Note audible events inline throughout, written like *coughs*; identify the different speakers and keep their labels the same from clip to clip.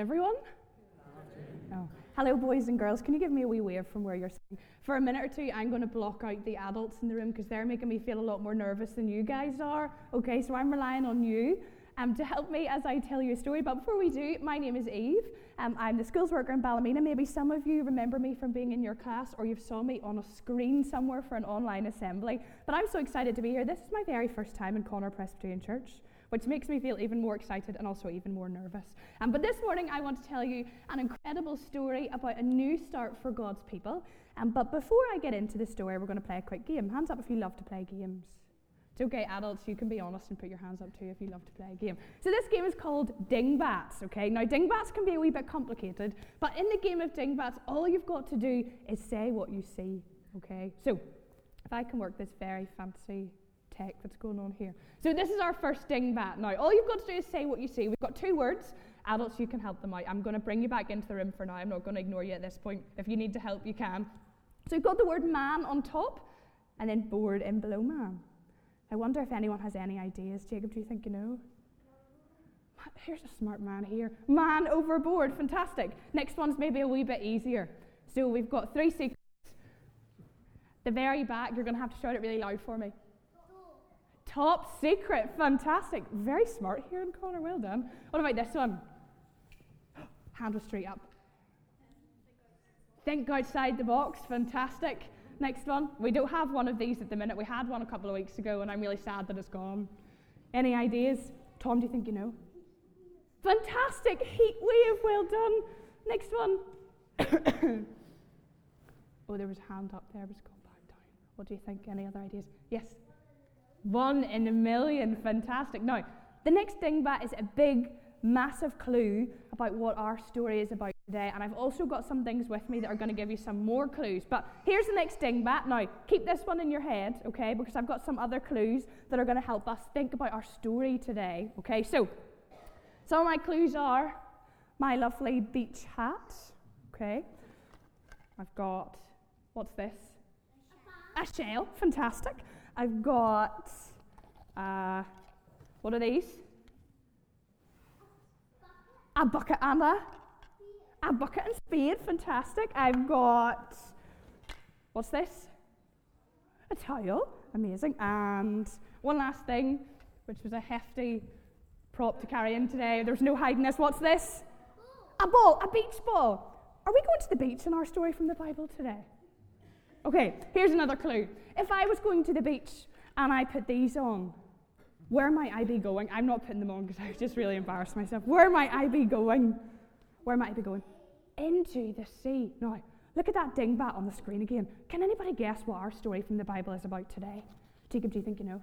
Speaker 1: everyone? Oh. Hello, boys and girls. Can you give me a wee wave from where you're sitting? For a minute or two, I'm going to block out the adults in the room because they're making me feel a lot more nervous than you guys are. Okay, so I'm relying on you um, to help me as I tell you a story. But before we do, my name is Eve. Um, I'm the skills worker in Ballymena. Maybe some of you remember me from being in your class or you've saw me on a screen somewhere for an online assembly. But I'm so excited to be here. This is my very first time in Connor Presbyterian Church which makes me feel even more excited and also even more nervous. Um, but this morning, I want to tell you an incredible story about a new start for God's people. Um, but before I get into the story, we're going to play a quick game. Hands up if you love to play games. It's okay, adults, you can be honest and put your hands up too if you love to play a game. So this game is called Dingbats, okay? Now, Dingbats can be a wee bit complicated, but in the game of Dingbats, all you've got to do is say what you see, okay? So, if I can work this very fancy tech that's going on here. So this is our first dingbat. Now, all you've got to do is say what you see. We've got two words. Adults, you can help them out. I'm going to bring you back into the room for now. I'm not going to ignore you at this point. If you need to help, you can. So we've got the word man on top, and then board in below man. I wonder if anyone has any ideas. Jacob, do you think you know? Here's a smart man here. Man overboard. Fantastic. Next one's maybe a wee bit easier. So we've got three secrets. The very back, you're going to have to shout it really loud for me. Top secret. Fantastic. Very smart here in Connor. Well done. Oh, what about this one? Hand was straight up. Think outside the box. Fantastic. Next one. We don't have one of these at the minute. We had one a couple of weeks ago, and I'm really sad that it's gone. Any ideas? Tom, do you think you know? Fantastic. Heat wave. Well done. Next one. *coughs* oh, there was a hand up there, it's gone back down. What do you think? Any other ideas? Yes. One in a million. Fantastic. Now, the next dingbat is a big, massive clue about what our story is about today. And I've also got some things with me that are going to give you some more clues. But here's the next dingbat. Now, keep this one in your head, okay? Because I've got some other clues that are going to help us think about our story today, okay? So, some of my clues are my lovely beach hat, okay? I've got, what's this? A shell, fantastic. I've got, uh, what are these? A bucket and a, a bucket and spade, fantastic. I've got, what's this? A towel, amazing. And one last thing, which was a hefty prop to carry in today. There's no hiding this. What's this? A ball, a beach ball. Are we going to the beach in our story from the Bible today? Okay, here's another clue. If I was going to the beach and I put these on, where might I be going? I'm not putting them on because *laughs* I just really embarrassed myself. Where might I be going? Where might I be going? Into the sea. Now, look at that dingbat on the screen again. Can anybody guess what our story from the Bible is about today? Jacob, do you think you know?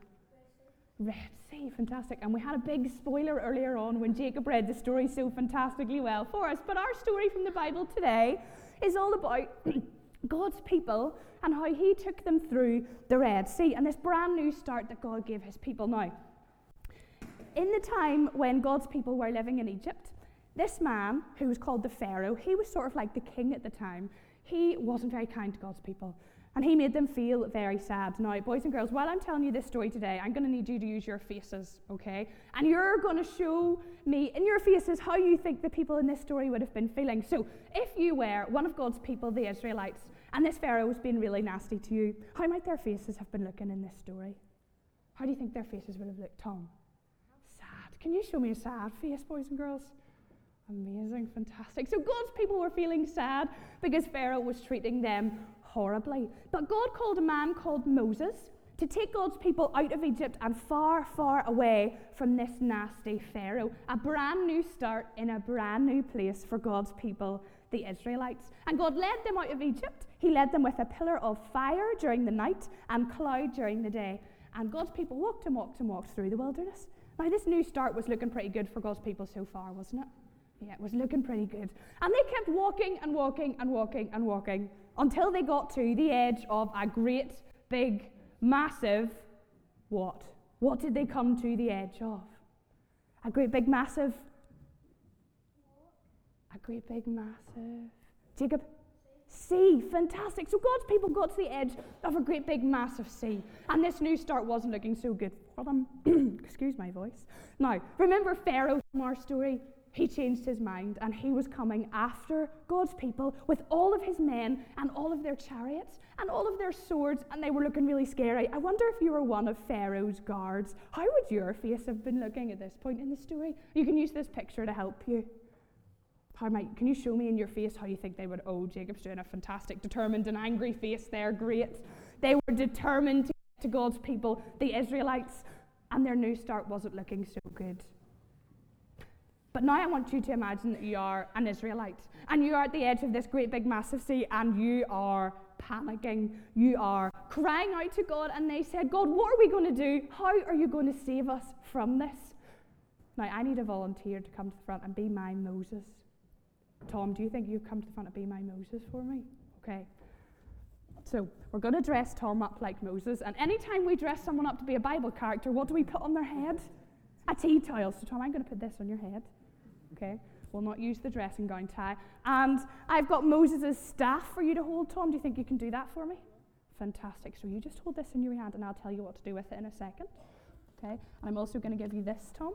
Speaker 1: Red Sea, fantastic. And we had a big spoiler earlier on when Jacob read the story so fantastically well for us. But our story from the Bible today is all about *clears throat* God's people and how he took them through the Red Sea and this brand new start that God gave his people now. In the time when God's people were living in Egypt, this man, who was called the Pharaoh, he was sort of like the king at the time. He wasn't very kind to God's people. And he made them feel very sad. Now, boys and girls, while I'm telling you this story today, I'm going to need you to use your faces, okay? And you're going to show me in your faces how you think the people in this story would have been feeling. So, if you were one of God's people, the Israelites, and this Pharaoh was being really nasty to you, how might their faces have been looking in this story? How do you think their faces would have looked, Tom? Sad. Can you show me a sad face, boys and girls? Amazing, fantastic. So God's people were feeling sad because Pharaoh was treating them horribly. But God called a man called Moses to take God's people out of Egypt and far, far away from this nasty Pharaoh. A brand new start in a brand new place for God's people, the Israelites. And God led them out of Egypt. He led them with a pillar of fire during the night and cloud during the day. And God's people walked and walked and walked through the wilderness. Now, this new start was looking pretty good for God's people so far, wasn't it? Yeah, it was looking pretty good. And they kept walking and walking and walking and walking until they got to the edge of a great, big, massive what? What did they come to the edge of? A great, big, massive. A great, big, massive. Jacob? Sea. Fantastic. So God's people got to the edge of a great, big, massive sea. And this new start wasn't looking so good for them. *clears throat* Excuse my voice. Now, remember Pharaoh from our story? He changed his mind and he was coming after God's people with all of his men and all of their chariots and all of their swords, and they were looking really scary. I wonder if you were one of Pharaoh's guards. How would your face have been looking at this point in the story? You can use this picture to help you. How might, can you show me in your face how you think they would? Oh, Jacob's doing a fantastic, determined and angry face there. Great. They were determined to get to God's people, the Israelites, and their new start wasn't looking so good. But now I want you to imagine that you are an Israelite and you are at the edge of this great big massive sea and you are panicking. You are crying out to God and they said, God, what are we going to do? How are you going to save us from this? Now I need a volunteer to come to the front and be my Moses. Tom, do you think you've come to the front and be my Moses for me? Okay. So we're going to dress Tom up like Moses. And anytime we dress someone up to be a Bible character, what do we put on their head? A tea towel. So Tom, I'm going to put this on your head okay? We'll not use the dressing gown tie. And I've got Moses' staff for you to hold, Tom. Do you think you can do that for me? Fantastic. So you just hold this in your hand and I'll tell you what to do with it in a second. Okay? And I'm also going to give you this, Tom.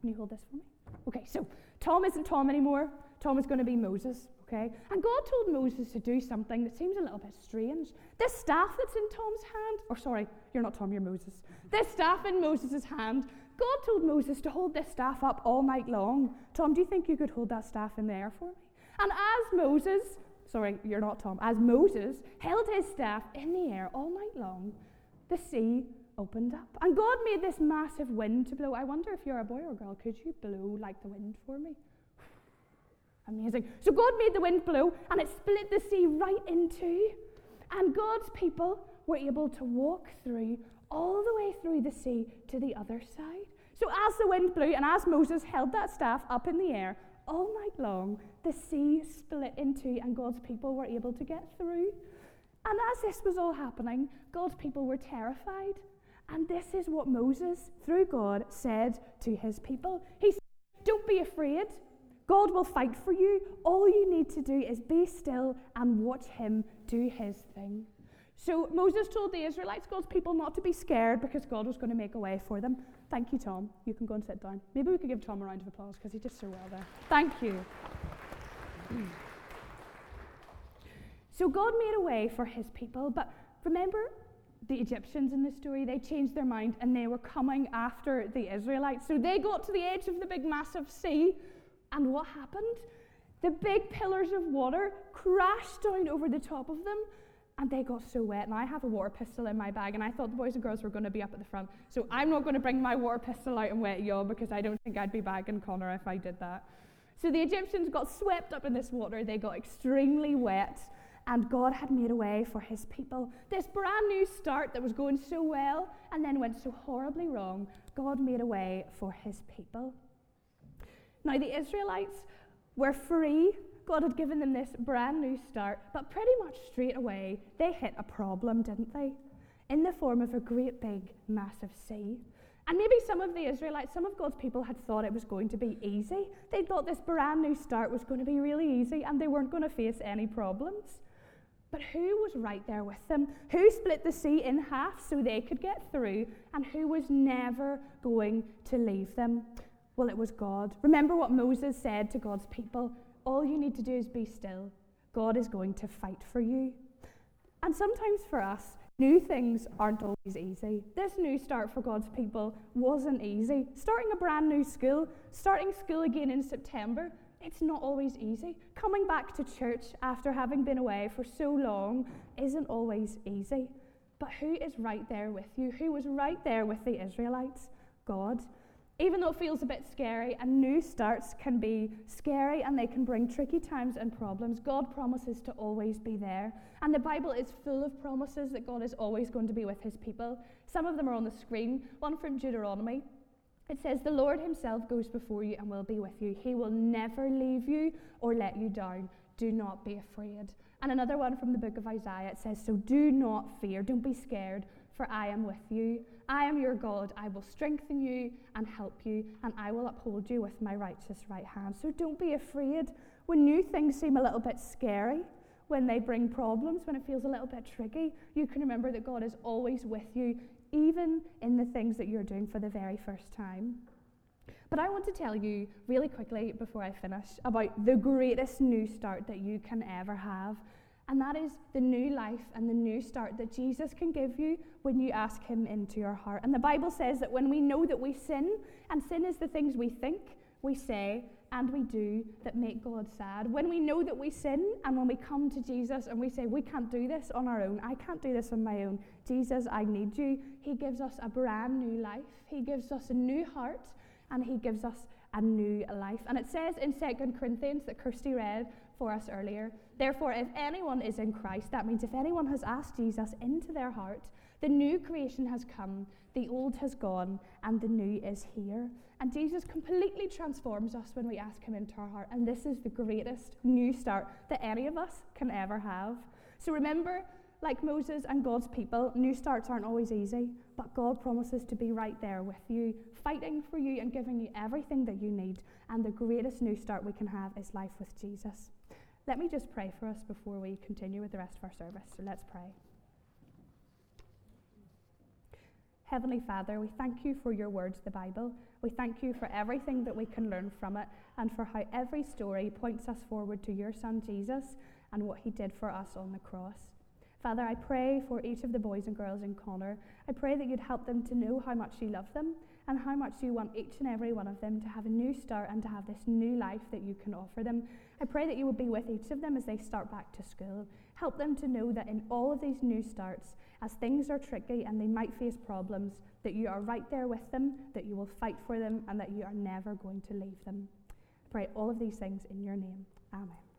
Speaker 1: Can you hold this for me? Okay, so Tom isn't Tom anymore. Tom is going to be Moses, okay? And God told Moses to do something that seems a little bit strange. This staff that's in Tom's hand, or sorry, you're not Tom, you're Moses. This staff in Moses' hand God told Moses to hold this staff up all night long. Tom, do you think you could hold that staff in the air for me? And as Moses, sorry, you're not Tom, as Moses held his staff in the air all night long, the sea opened up. And God made this massive wind to blow. I wonder if you're a boy or girl, could you blow like the wind for me? *sighs* Amazing. So God made the wind blow and it split the sea right in two. And God's people were able to walk through all the way through the sea to the other side. So, as the wind blew and as Moses held that staff up in the air all night long, the sea split in two and God's people were able to get through. And as this was all happening, God's people were terrified. And this is what Moses, through God, said to his people. He said, Don't be afraid. God will fight for you. All you need to do is be still and watch him do his thing. So Moses told the Israelites, God's people, not to be scared because God was going to make a way for them. Thank you, Tom. You can go and sit down. Maybe we could give Tom a round of applause because he did so well there. Thank you. *clears throat* so God made a way for his people, but remember the Egyptians in the story, they changed their mind and they were coming after the Israelites. So they got to the edge of the big massive sea, and what happened? The big pillars of water crashed down over the top of them and they got so wet. And I have a water pistol in my bag, and I thought the boys and girls were going to be up at the front. So I'm not going to bring my water pistol out and wet y'all because I don't think I'd be bagging Connor if I did that. So the Egyptians got swept up in this water. They got extremely wet, and God had made a way for his people. This brand new start that was going so well and then went so horribly wrong, God made a way for his people. Now, the Israelites were free God had given them this brand new start, but pretty much straight away they hit a problem, didn't they? In the form of a great big, massive sea. And maybe some of the Israelites, some of God's people had thought it was going to be easy. They thought this brand new start was going to be really easy and they weren't going to face any problems. But who was right there with them? Who split the sea in half so they could get through? And who was never going to leave them? Well, it was God. Remember what Moses said to God's people all you need to do is be still. God is going to fight for you. And sometimes for us, new things aren't always easy. This new start for God's people wasn't easy. Starting a brand new school, starting school again in September, it's not always easy. Coming back to church after having been away for so long isn't always easy. But who is right there with you? Who was right there with the Israelites? God. Even though it feels a bit scary, and new starts can be scary and they can bring tricky times and problems, God promises to always be there. And the Bible is full of promises that God is always going to be with his people. Some of them are on the screen. One from Deuteronomy. It says, The Lord himself goes before you and will be with you. He will never leave you or let you down. Do not be afraid. And another one from the book of Isaiah. It says, So do not fear. Don't be scared, for I am with you. I am your God. I will strengthen you and help you, and I will uphold you with my righteous right hand. So don't be afraid when new things seem a little bit scary, when they bring problems, when it feels a little bit tricky. You can remember that God is always with you, even in the things that you're doing for the very first time. But I want to tell you really quickly before I finish about the greatest new start that you can ever have. And that is the new life and the new start that Jesus can give you when you ask Him into your heart. And the Bible says that when we know that we sin, and sin is the things we think, we say, and we do that make God sad. When we know that we sin, and when we come to Jesus and we say, We can't do this on our own, I can't do this on my own, Jesus, I need you, He gives us a brand new life. He gives us a new heart, and He gives us a new life. And it says in 2 Corinthians that Kirsty read for us earlier. Therefore, if anyone is in Christ, that means if anyone has asked Jesus into their heart, the new creation has come, the old has gone, and the new is here. And Jesus completely transforms us when we ask Him into our heart. And this is the greatest new start that any of us can ever have. So remember, like Moses and God's people, new starts aren't always easy, but God promises to be right there with you, fighting for you and giving you everything that you need. And the greatest new start we can have is life with Jesus. Let me just pray for us before we continue with the rest of our service. So let's pray. Heavenly Father, we thank you for your words, the Bible. We thank you for everything that we can learn from it and for how every story points us forward to your Son Jesus and what he did for us on the cross. Father, I pray for each of the boys and girls in Connor. I pray that you'd help them to know how much you love them and how much you want each and every one of them to have a new start and to have this new life that you can offer them. I pray that you will be with each of them as they start back to school. Help them to know that in all of these new starts, as things are tricky and they might face problems, that you are right there with them, that you will fight for them, and that you are never going to leave them. I pray all of these things in your name. Amen.